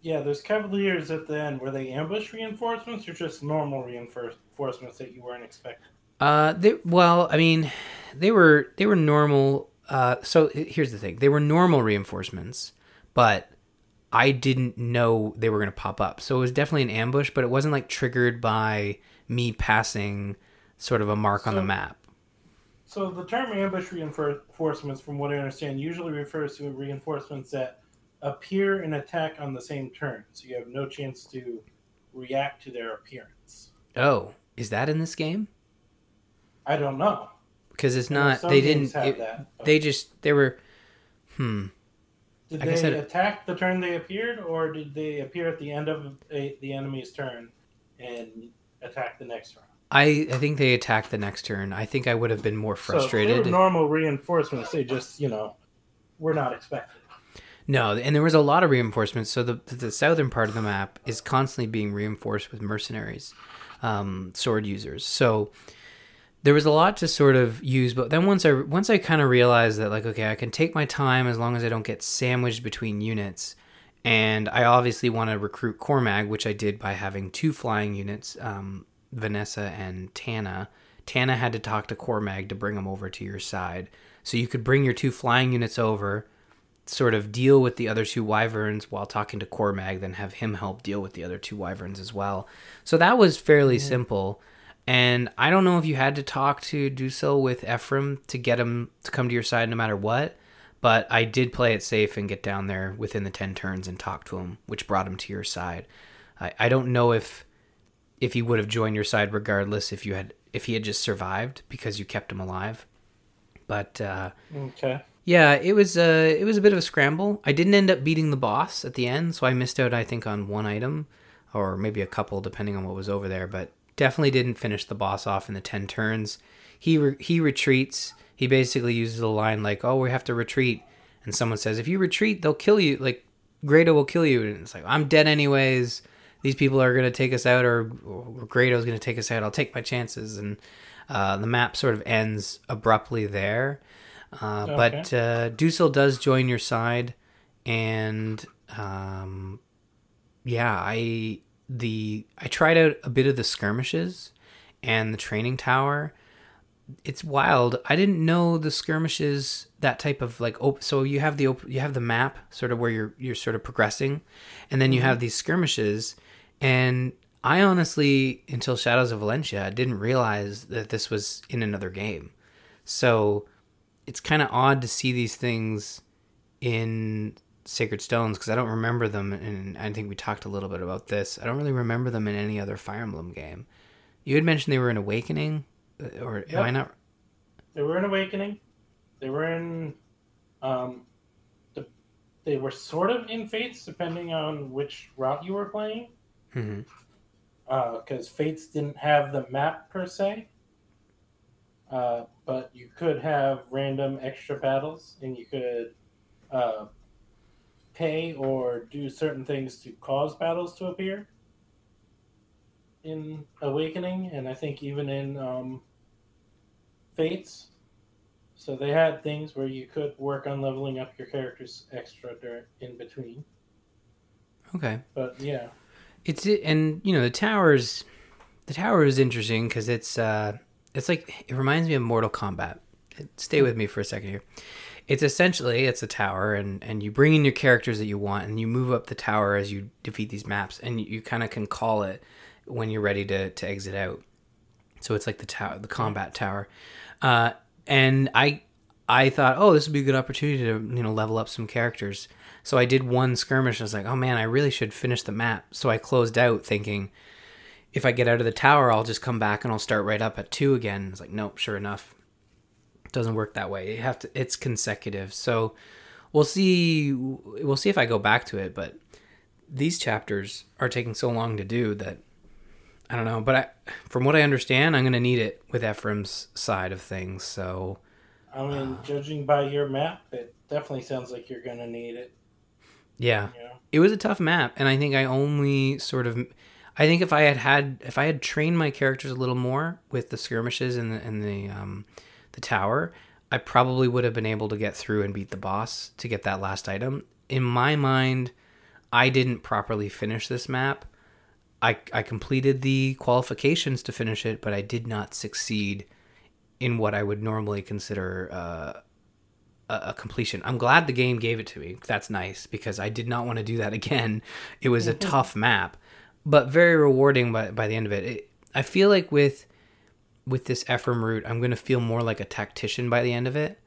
[SPEAKER 2] Yeah, there's Cavaliers at the end. Were they ambush reinforcements or just normal reinforcements that you weren't expecting?
[SPEAKER 1] Uh, they, well, I mean, they were they were normal. Uh, so here's the thing: they were normal reinforcements, but I didn't know they were going to pop up. So it was definitely an ambush, but it wasn't like triggered by me passing sort of a mark so, on the map.
[SPEAKER 2] So the term ambush reinforcements, from what I understand, usually refers to reinforcements that appear and attack on the same turn. So you have no chance to react to their appearance.
[SPEAKER 1] Oh, is that in this game?
[SPEAKER 2] I don't know.
[SPEAKER 1] Because it's not. They didn't. It, that, they just. They were. Hmm.
[SPEAKER 2] Did they attack the turn they appeared, or did they appear at the end of a, the enemy's turn and attack the next turn?
[SPEAKER 1] I, I think they attacked the next turn. I think I would have been more frustrated.
[SPEAKER 2] So normal reinforcements. They just, you know, were not expected.
[SPEAKER 1] No, and there was a lot of reinforcements. So the the southern part of the map is constantly being reinforced with mercenaries, um, sword users. So there was a lot to sort of use but then once i once i kind of realized that like okay i can take my time as long as i don't get sandwiched between units. And i obviously want to recruit cormag which i did by having two flying units um, vanessa and tana. Tana had to talk to cormag to bring them over to your side. So you could bring your two flying units over sort of deal with the other two wyverns while talking to cormag then have him help deal with the other two wyverns as well. So that was fairly mm-hmm. simple And I don't know if you had to talk to Duessel with Ephraim to get him to come to your side no matter what, but I did play it safe and get down there within the 10 turns and talk to him, which brought him to your side. I, I don't know if if he would have joined your side regardless if you had if he had just survived because you kept him alive. But uh,
[SPEAKER 2] Okay.
[SPEAKER 1] yeah, it was uh, it was a bit of a scramble. I didn't end up beating the boss at the end, so I missed out. I think on one item, or maybe a couple, depending on what was over there. But definitely didn't finish the boss off in the ten turns. He re- he retreats. He basically uses a line like, "Oh, we have to retreat," and someone says, "If you retreat, they'll kill you. Like Grado will kill you." And it's like, "I'm dead anyways. These people are gonna take us out, or, or Grado's gonna take us out. I'll take my chances." And uh, the map sort of ends abruptly there. Uh, But uh, Duessel does join your side, and um, yeah, I the I tried out a bit of the skirmishes and the training tower. It's wild. I didn't know the skirmishes that type of like op- so you have the op- you have the map sort of where you're you're sort of progressing, and then you mm-hmm. have these skirmishes, and I honestly until Shadows of Valencia didn't realize that this was in another game. So it's kind of odd to see these things in Sacred Stones because I don't remember them, and I think we talked a little bit about this. I don't really remember them in any other Fire Emblem game. You had mentioned they were in Awakening, uh, or am I not?
[SPEAKER 2] They were in Awakening. They were in. Um, the, they were sort of in Fates, depending on which route you were playing. Because Fates didn't have the map per se. Uh, but you could have random extra battles, and you could uh, pay or do certain things to cause battles to appear in Awakening, and I think even in um, Fates. So they had things where you could work on leveling up your characters extra dur- in between.
[SPEAKER 1] Okay.
[SPEAKER 2] But yeah,
[SPEAKER 1] It's and you know the towers, the tower is interesting because it's uh it's like it reminds me of Mortal Kombat. Stay with me for a second here. It's essentially it's a tower and and you bring in your characters that you want and you move up the tower as you defeat these maps and you, you kind of can call it when you're ready to to exit out. So it's like the tower, the combat tower. Uh, and I I thought, oh, this would be a good opportunity to you know level up some characters. So I did one skirmish. I was like, oh man, I really should finish the map. So I closed out thinking, if I get out of the tower, I'll just come back and I'll start right up at two again. It's like, nope, sure enough, doesn't work that way. You have to. It's consecutive. So we'll see. We'll see if I go back to it. But these chapters are taking so long to do that I don't know. But I, from what I understand, I'm gonna need it with Ephraim's side of things. So
[SPEAKER 2] I mean, judging by your map, it definitely sounds like you're gonna need it.
[SPEAKER 1] yeah,
[SPEAKER 2] know?
[SPEAKER 1] it was a tough map and i think i only sort of i think if i had had if i had trained my characters a little more with the skirmishes and the, and the um the tower i probably would have been able to get through and beat the boss to get that last item in my mind i didn't properly finish this map i i completed the qualifications to finish it but i did not succeed in what i would normally consider uh a, a completion. I'm glad the game gave it to me. That's nice because I did not want to do that [LAUGHS] again. It was a tough map, but very rewarding by by the end of it. it I feel like with with this Ephraim route, I'm going to feel more like a tactician by the end of it,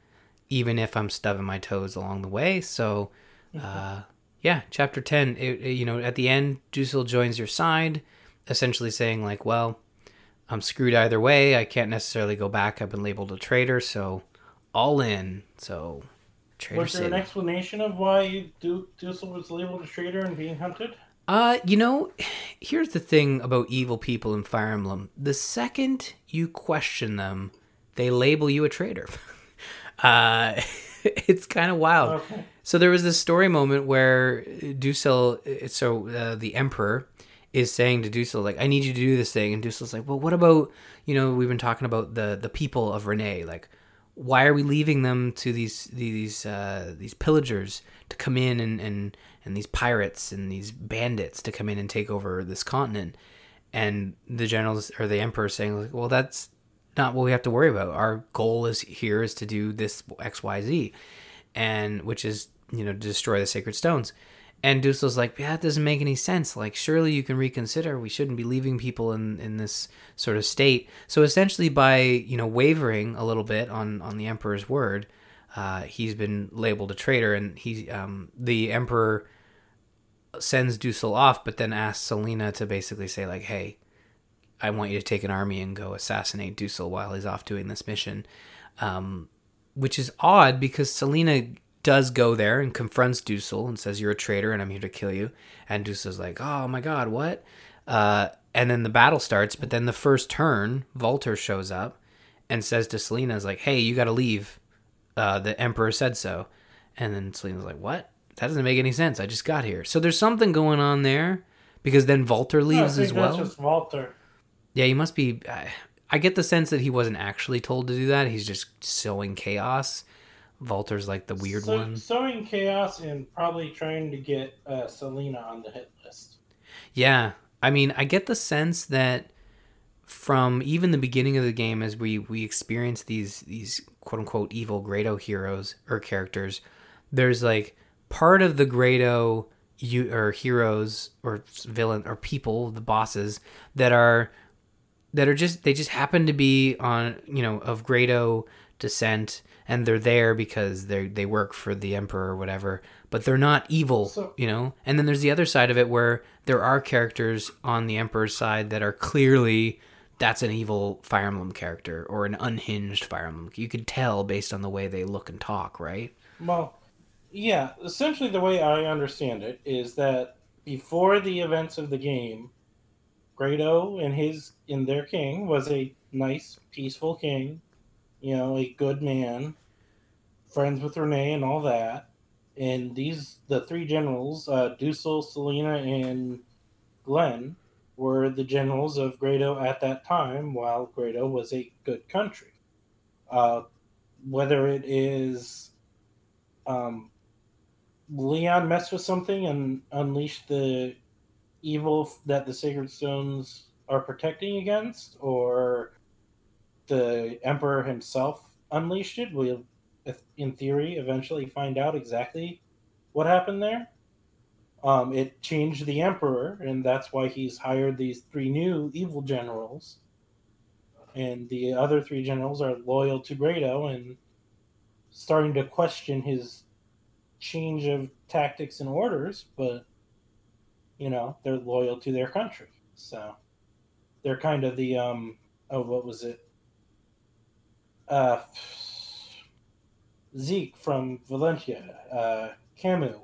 [SPEAKER 1] even if I'm stubbing my toes along the way. So, uh, yeah, chapter 10, it, it- you know, at the end, Duessel joins your side, essentially saying, like, well, I'm screwed either way. I can't necessarily go back. I've been labeled a traitor, so all in. So, traitor
[SPEAKER 2] Was there an explanation of why du- Duessel was labeled a traitor and being hunted?
[SPEAKER 1] Uh, you know, [SIGHS] here's the thing about evil people in Fire Emblem. The second you question them, they label you a traitor. [LAUGHS] uh, [LAUGHS] it's kind of wild.
[SPEAKER 2] Okay.
[SPEAKER 1] So there was this story moment where Duessel, so uh, the emperor, is saying to Duessel like, "I need you to do this thing," and Duessel's like, "Well, what about you know we've been talking about the the people of Renais like." Why are we leaving them to these these uh, these pillagers to come in and, and and these pirates and these bandits to come in and take over this continent? And the generals or the emperor saying like, well, that's not what we have to worry about. Our goal is here is to do this X Y Z, and which is you know destroy the sacred stones. and Duessel's like, yeah, that doesn't make any sense. Like, surely you can reconsider. We shouldn't be leaving people in, in this sort of state. So essentially, by you know wavering a little bit on on the emperor's word, uh, he's been labeled a traitor, and he um, the emperor sends Duessel off, but then asks Selena to basically say like, hey, I want you to take an army and go assassinate Duessel while he's off doing this mission. Um, which is odd because Selena does go there and confronts Duessel and says, You're a traitor and I'm here to kill you. And Duessel's like, Oh my god, what? Uh, and then the battle starts, but then the first turn, Valter shows up and says to Selena, is like, Hey, you gotta leave. Uh, the Emperor said so. And then Selena's like, What? That doesn't make any sense. I just got here. So there's something going on there because then Valter leaves as well.
[SPEAKER 2] That's just Valter.
[SPEAKER 1] Yeah, he must be. I, I get the sense that he wasn't actually told to do that. He's just sowing chaos Valter's like the weird so, one.
[SPEAKER 2] Sowing chaos and probably trying to get uh, Selena on the hit list.
[SPEAKER 1] Yeah, I mean, I get the sense that from even the beginning of the game, as we we experience these these quote unquote evil Grado heroes or characters, there's like part of the Grado you or heroes or villain or people, the bosses that are that are just they just happen to be on you know of Grado descent and they're there because they they work for the emperor or whatever but they're not evil so, you know? And then there's the other side of it where there are characters on the emperor's side that are clearly that's an evil fire emblem character or an unhinged fire emblem. You could tell based on the way they look and talk right?
[SPEAKER 2] Well yeah essentially the way i understand it is that before the events of the game grado and his and their king was a nice peaceful king you know a good man friends with Renais and all that. And these, the three generals, uh, Duessel, Selena, and Glen, were the generals of Grado at that time, while Grado was a good country. Uh, whether it is um, Lyon messed with something and unleashed the evil that the Sacred Stones are protecting against, or the Emperor himself unleashed it, we'll in theory, eventually find out exactly what happened there. Um, it changed the emperor, and that's why he's hired these three new evil generals. And the other three generals are loyal to Grado and starting to question his change of tactics and orders, but you know they're loyal to their country, so they're kind of the um. Oh, what was it? Uh Zeke from Valencia, uh, Camus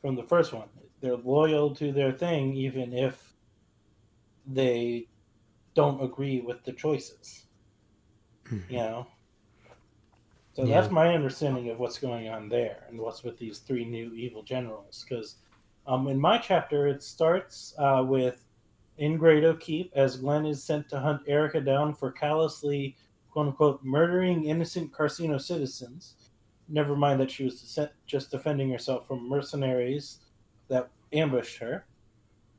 [SPEAKER 2] from the first one. They're loyal to their thing even if they don't agree with the choices. Mm-hmm. You know? So yeah. that's my understanding of what's going on there and what's with these three new evil generals. Because um, in my chapter, it starts uh, with in Grado Keep as Glen is sent to hunt Eirika down for callously, quote unquote, murdering innocent Carcino citizens never mind that she was just defending herself from mercenaries that ambushed her.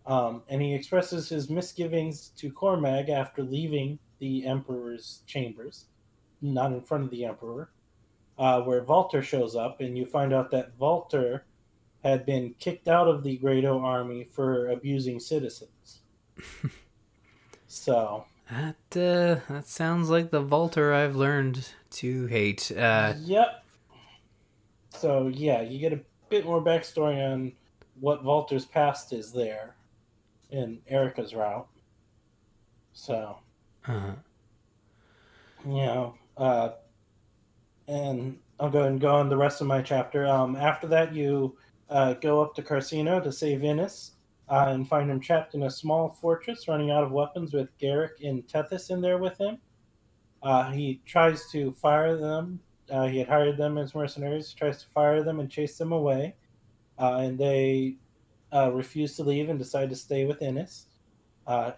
[SPEAKER 2] Um, and he expresses his misgivings to Cormag after leaving the Emperor's chambers, not in front of the Emperor, uh, where Valter shows up, and you find out that Valter had been kicked out of the Grado army for abusing citizens. [LAUGHS] so
[SPEAKER 1] that uh, that sounds like the Valter I've learned to hate. Uh,
[SPEAKER 2] yep, so yeah, you get a bit more backstory on what Valter's past is there in Eirika's route. So, uh-huh. you know, uh, and I'll go and go on the rest of my chapter. Um, after that, you uh, go up to Carcino to save Innes uh, and find him trapped in a small fortress, running out of weapons, with Gerik and Tethys in there with him. Uh, he tries to fire them uh, he had hired them as mercenaries, he tries to fire them and chase them away. Uh, and they uh, refuse to leave and decide to stay with Innes,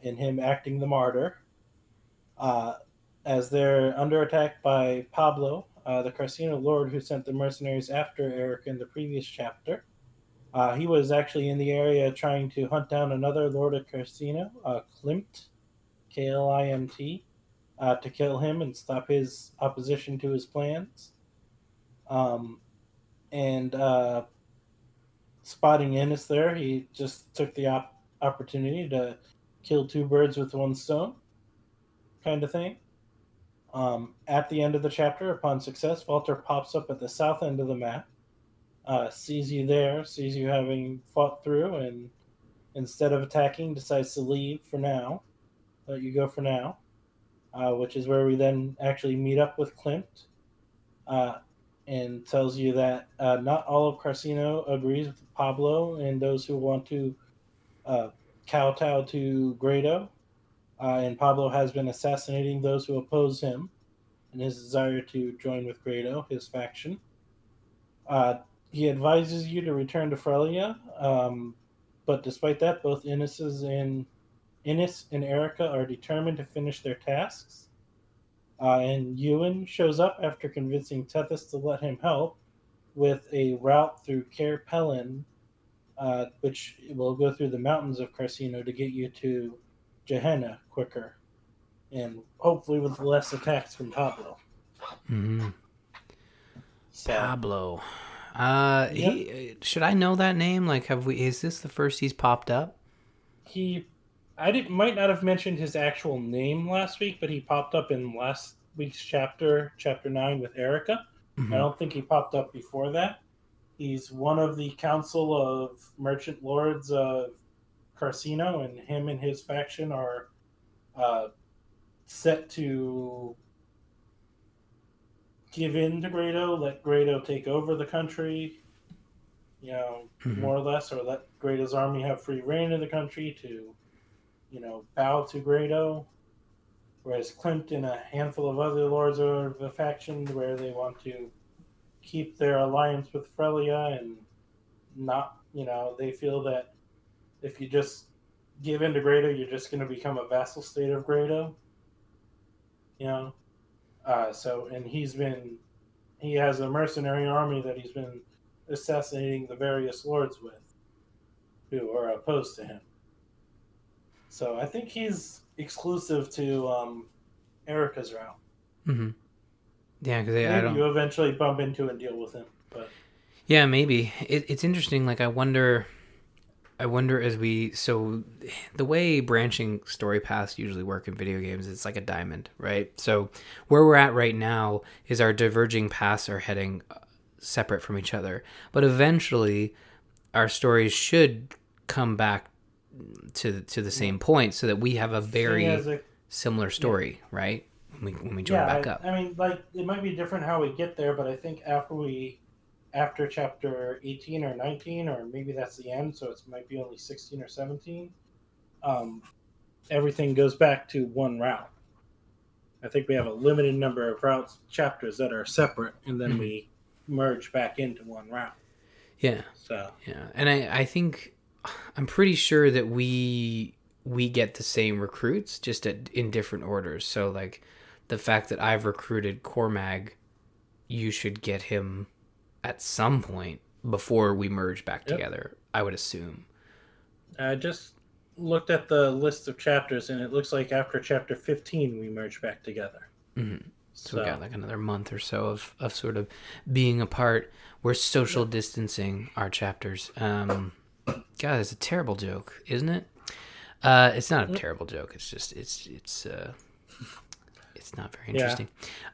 [SPEAKER 2] in him acting the martyr. As they're under attack by Pablo, uh, the Carcino lord who sent the mercenaries after Eric in the previous chapter. he was actually in the area trying to hunt down another lord of Carcino, Klimt, K L I M T uh, to kill him and stop his opposition to his plans. Um, and uh, spotting Innes there, he just took the op- opportunity to kill two birds with one stone, kind of thing. Um, at the end of the chapter, upon success, Valter pops up at the south end of the map, uh, sees you there, sees you having fought through, and instead of attacking, decides to leave for now. Let you go for now, uh, which is where we then actually meet up with Klimt, uh, and tells you that uh, not all of Carcino agrees with Pablo and those who want to uh, kowtow to Grado uh, and Pablo has been assassinating those who oppose him in his desire to join with Grado, his faction. Uh, he advises you to return to Frelia, um, but despite that, both Innes's and Innes and Eirika are determined to finish their tasks. Uh, and Ewan shows up after convincing Tethys to let him help with a route through Pelin, uh, which will go through the mountains of Carcino to get you to Jehanna quicker, and hopefully with less attacks from Pablo.
[SPEAKER 1] Mm-hmm. So, Pablo. Uh, yep. he should I know that name? Like, have we? Is this the first he's popped up?
[SPEAKER 2] He, I did might not have mentioned his actual name last week, but he popped up in last week's chapter, chapter nine, with Eirika. Mm-hmm. I don't think he popped up before that. He's one of the council of merchant lords of Carcino, and him and his faction are uh, set to give in to Grado, let Grado take over the country, you know, mm-hmm. more or less, or let Grado's army have free reign of the country to, you know, bow to Grado. Whereas Klimt and a handful of other lords of the faction where they want to keep their alliance with Frelia and not, you know, they feel that if you just give in to Grado, you're just going to become a vassal state of Grado. You know, uh, so and he's been he has a mercenary army that he's been assassinating the various lords with, who are opposed to him. So I think he's exclusive to um, Eirika's route.
[SPEAKER 1] Mm-hmm. Yeah, because
[SPEAKER 2] I don't. You eventually bump into and deal with him, but
[SPEAKER 1] yeah, maybe it, it's interesting. Like I wonder I wonder as we so the way branching story paths usually work in video games, it's like a diamond, right? So where we're at right now is our diverging paths are heading uh, separate from each other, but eventually our stories should come back to to the same point, so that we have a very a, similar story, yeah. right? When we when we join yeah, back
[SPEAKER 2] I,
[SPEAKER 1] up.
[SPEAKER 2] I mean, like it might be different how we get there, but I think after we after chapter 18 or 19, or maybe that's the end, so it might be only 16 or 17, um, everything goes back to one route. I think we have a limited number of routes chapters that are separate, and then mm-hmm. we merge back into one route.
[SPEAKER 1] Yeah.
[SPEAKER 2] So
[SPEAKER 1] yeah, and I I think I'm pretty sure that we we get the same recruits just at, in different orders. So like the fact that I've recruited Cormag, you should get him at some point before we merge back yep. together. I would assume.
[SPEAKER 2] I just looked at the list of chapters, and it looks like after chapter fifteen we merge back together.
[SPEAKER 1] Mm-hmm. So, so, we got like another month or so of, of sort of being apart. We're social distancing our chapters. Um, God, it's a terrible joke, isn't it? Uh, it's not a terrible joke. It's just it's it's uh, it's not very interesting.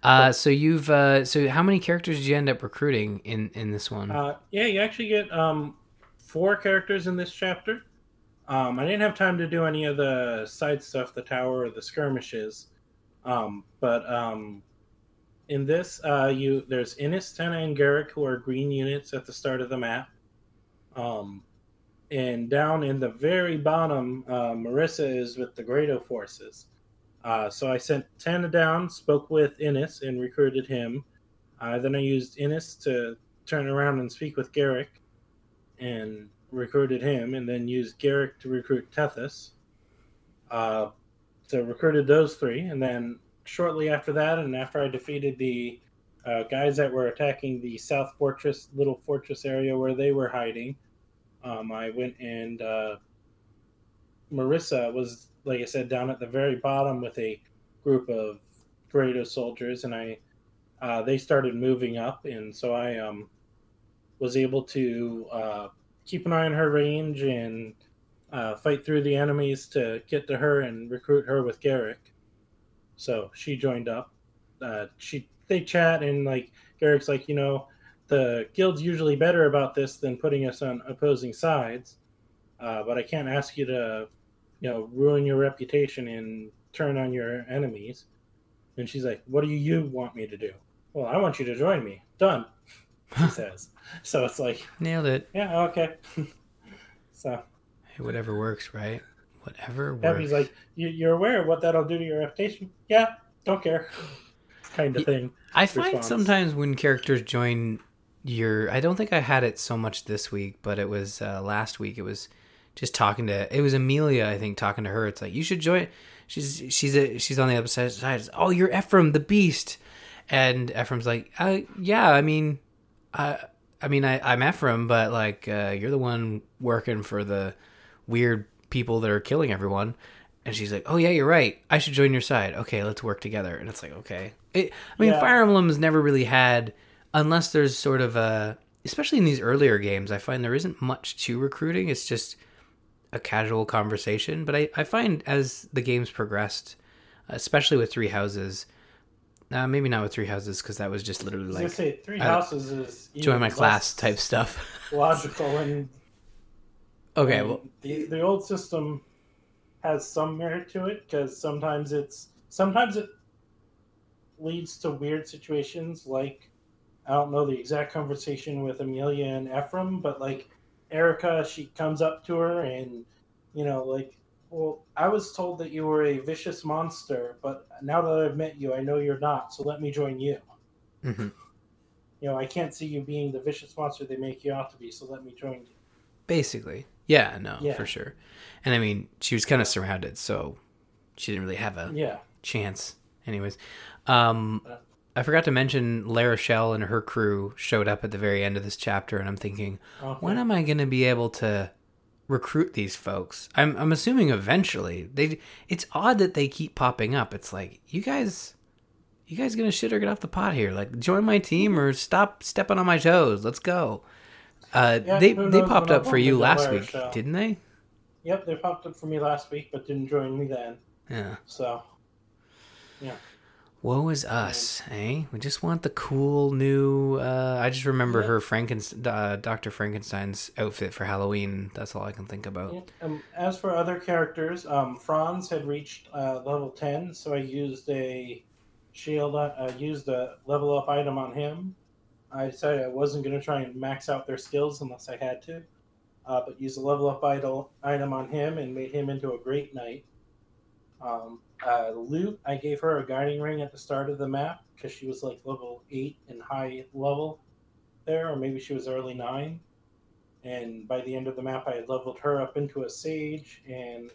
[SPEAKER 1] Yeah. Uh, so you've uh, so how many characters did you end up recruiting in in this one?
[SPEAKER 2] Uh, yeah, you actually get um, four characters in this chapter. Um, I didn't have time to do any of the side stuff, the tower or the skirmishes, um, but um, in this, uh, you there's Innes, Tana, and Gerik who are green units at the start of the map. Um, and down in the very bottom, uh, Marisa is with the Grado forces. Uh, so I sent Tana down, spoke with Innes, and recruited him. Uh, then I used Innes to turn around and speak with Gerik and recruited him, and then used Gerik to recruit Tethys. Uh, so recruited those three, and then shortly after that, and after I defeated the uh, guys that were attacking the South Fortress, little fortress area where they were hiding, um, I went and uh, Marisa was like I said, down at the very bottom with a group of Grado soldiers, and I uh, they started moving up, and so I um, was able to uh, keep an eye on her range and uh, fight through the enemies to get to her and recruit her with Gerik. So she joined up. Uh, she they chat and like Gerik's like, you know, the guild's usually better about this than putting us on opposing sides. Uh, but I can't ask you to, you know, ruin your reputation and turn on your enemies. And she's like, "What do you want me to do?" Well, I want you to join me. Done. [LAUGHS] She says. So it's like
[SPEAKER 1] nailed it.
[SPEAKER 2] Yeah. Okay. [LAUGHS] so.
[SPEAKER 1] Hey, whatever works, right? Whatever works.
[SPEAKER 2] He's like, "You're aware of what that'll do to your reputation?" Yeah. Don't care. [LAUGHS] kind of thing.
[SPEAKER 1] I find response. sometimes when characters join your, I don't think I had it so much this week, but it was uh, last week. It was just talking to. It was Amelia, I think, talking to her. It's like you should join. She's she's a, she's on the other side. It's, oh, you're Ephraim, the Beast, and Ephraim's like, uh, yeah, I mean, I I mean, I I'm Ephraim, but like, uh, you're the one working for the weird people that are killing everyone. And she's like, "Oh yeah, you're right. I should join your side. Okay, let's work together." And it's like, okay. It, I mean, yeah. Fire Emblem's never really had, unless there's sort of a, especially in these earlier games, I find there isn't much to recruiting. It's just a casual conversation. But I, I find as the games progressed, especially with Three Houses, uh, maybe not with Three Houses because that was just literally like
[SPEAKER 2] say Three Houses is
[SPEAKER 1] join my class type stuff. [LAUGHS]
[SPEAKER 2] logical and
[SPEAKER 1] okay. well,
[SPEAKER 2] the the old system has some merit to it because sometimes it's sometimes it leads to weird situations like I don't know the exact conversation with Amelia and Ephraim, but like Eirika, she comes up to her and you know, like, well, I was told that you were a vicious monster, but now that I've met you, I know you're not. So let me join you. Mm-hmm. You know, I can't see you being the vicious monster they make you out to be. So let me join you.
[SPEAKER 1] Basically, yeah, no, yeah. for sure. And I mean, she was kind of surrounded, so she didn't really have a
[SPEAKER 2] yeah.
[SPEAKER 1] chance. Anyways, um, I forgot to mention L'Arachel and her crew showed up at the very end of this chapter, and I'm thinking, okay. when am I going to be able to recruit these folks? I'm I'm assuming eventually. They it's odd that they keep popping up. It's like you guys, you guys gonna shit or get off the pot here? Like join my team or stop stepping on my toes. Let's go. Uh, yeah, they they popped up for you last week, didn't they?
[SPEAKER 2] Yep, they popped up for me last week, but didn't join me then.
[SPEAKER 1] Yeah.
[SPEAKER 2] So, yeah.
[SPEAKER 1] Woe is us, eh? We just want the cool new. Uh, I just remember yeah. her Frankenstein, uh, Doctor Frankenstein's outfit for Halloween. That's all I can think about. Yeah.
[SPEAKER 2] Um, as for other characters, um, Franz had reached uh, level ten, so I used a shield. I uh, used a level up item on him. I decided I wasn't going to try and max out their skills unless I had to uh, but used a level up idol, item on him and made him into a great knight. Um, uh, Lute, I gave her a guiding ring at the start of the map because she was like level 8 and high level there, or maybe she was early 9. And by the end of the map, I had leveled her up into a sage, and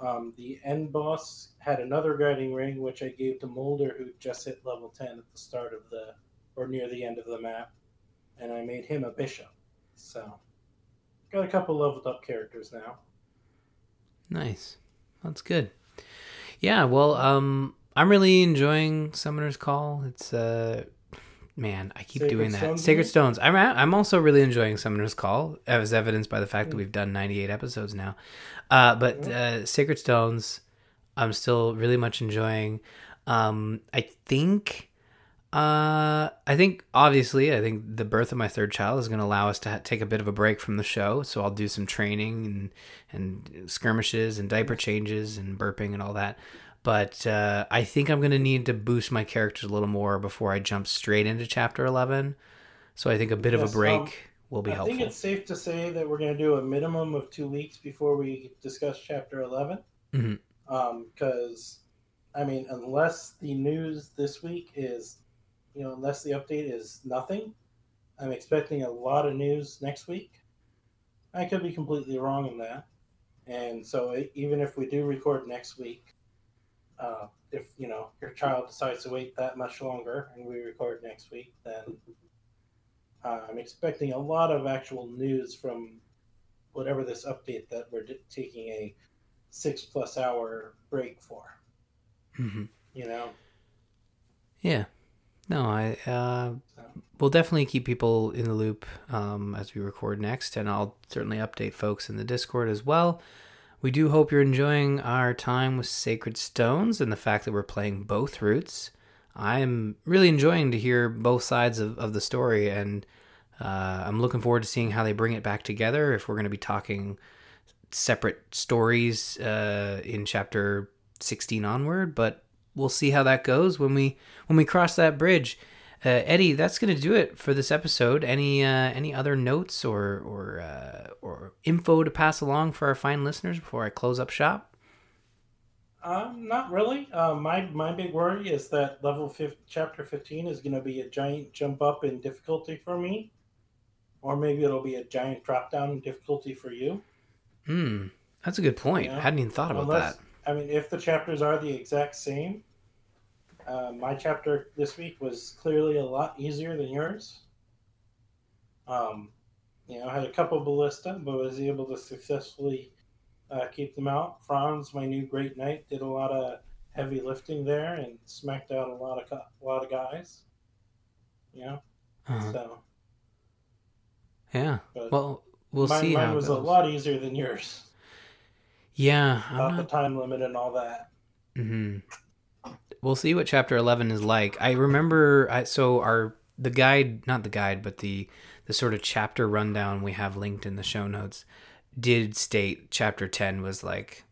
[SPEAKER 2] um, the end boss had another guiding ring, which I gave to Moulder, who just hit level 10 at the start of the, or near the end of the map. And I made him a bishop. So Got a couple leveled up characters now.
[SPEAKER 1] Nice. That's good. Yeah, well, um I'm really enjoying Summoner's Call. It's uh man, I keep Sacred doing that. Stones Sacred Stones. I'm I'm also really enjoying Summoner's Call, as evidenced by the fact that hmm. we've done 98 episodes now. Uh but uh Sacred Stones I'm still really much enjoying. Um I think uh, I think obviously, I think the birth of my third child is going to allow us to ha- take a bit of a break from the show. So I'll do some training and and skirmishes and diaper changes and burping and all that. But uh, I think I'm going to need to boost my characters a little more before I jump straight into chapter 11. So I think a bit yes, of a break um, will be
[SPEAKER 2] I
[SPEAKER 1] helpful.
[SPEAKER 2] I think it's safe to say that we're going to do a minimum of two weeks before we discuss chapter 11. Because, mm-hmm. um, I mean, unless the news this week is you know, unless the update is nothing, I'm expecting a lot of news next week. I could be completely wrong in that. And so even if we do record next week, uh, if you know your child decides to wait that much longer and we record next week, then uh, I'm expecting a lot of actual news from whatever this update that we're d- taking a six plus hour break for.
[SPEAKER 1] Mm-hmm.
[SPEAKER 2] You know.
[SPEAKER 1] Yeah, No, I uh, we'll definitely keep people in the loop um, as we record next, and I'll certainly update folks in the Discord as well. We do hope you're enjoying our time with Sacred Stones and the fact that we're playing both routes. I'm really enjoying to hear both sides of, of the story, and uh, I'm looking forward to seeing how they bring it back together. If we're going to be talking separate stories uh, in chapter 16 onward, but we'll see how that goes when we when we cross that bridge. Uh, Eddie, that's going to do it for this episode. Any uh, any other notes or or uh, or info to pass along for our fine listeners before I close up shop?
[SPEAKER 2] Um, not really. Uh, my my big worry is that level fifth, chapter fifteen is going to be a giant jump up in difficulty for me, or maybe it'll be a giant drop down in difficulty for you.
[SPEAKER 1] Hmm, that's a good point. I hadn't even thought about
[SPEAKER 2] Unless-
[SPEAKER 1] that.
[SPEAKER 2] I mean, if the chapters are the exact same, uh, my chapter this week was clearly a lot easier than yours. Um, you know, I had a couple ballista, but was able to successfully uh, keep them out. Franz, my new great knight, did a lot of heavy lifting there and smacked out a lot of a lot of guys. You know,
[SPEAKER 1] Uh-huh.
[SPEAKER 2] so
[SPEAKER 1] Yeah.
[SPEAKER 2] but
[SPEAKER 1] Well, we'll
[SPEAKER 2] mine,
[SPEAKER 1] see
[SPEAKER 2] mine was
[SPEAKER 1] goes.
[SPEAKER 2] a lot easier than yours
[SPEAKER 1] Yeah,
[SPEAKER 2] about
[SPEAKER 1] not
[SPEAKER 2] the time limit and all that.
[SPEAKER 1] hmm We'll see what chapter eleven is like. I remember, I so our the guide, not the guide, but the the sort of chapter rundown we have linked in the show notes did state chapter ten was like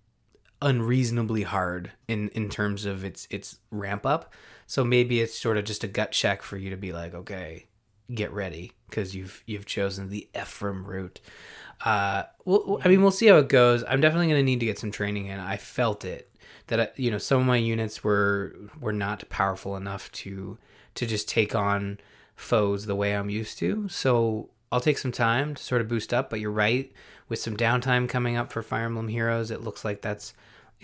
[SPEAKER 1] unreasonably hard in in terms of its its ramp up. So maybe it's sort of just a gut check for you to be like, okay, get ready because you've you've chosen the Ephraim route. Uh, well, I mean, we'll see how it goes. I'm definitely going to need to get some training in. I felt it that you know some of my units were were not powerful enough to to just take on foes the way I'm used to. So I'll take some time to sort of boost up. But you're right, with some downtime coming up for Fire Emblem Heroes, it looks like that's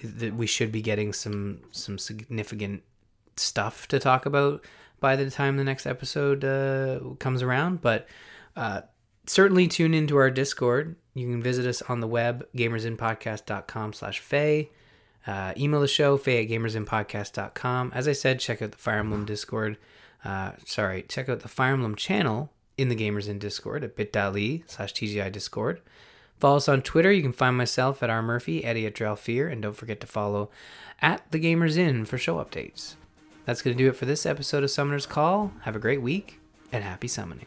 [SPEAKER 1] that we should be getting some some significant stuff to talk about by the time the next episode uh, comes around. But uh, certainly tune into our Discord. You can visit us on the web, gamersinpodcast.com slash Feh. Uh, email the show, Feh at gamersinpodcast.com. As I said, check out the Fire Emblem Discord. Uh, sorry, check out the Fire Emblem channel in the Gamers in Discord at bit.ly slash TGI Discord. Follow us on Twitter. You can find myself at R. Murphy, Eddie at Drelfear, and don't forget to follow at the Gamers In for show updates. That's going to do it for this episode of Summoner's Call. Have a great week and happy summoning.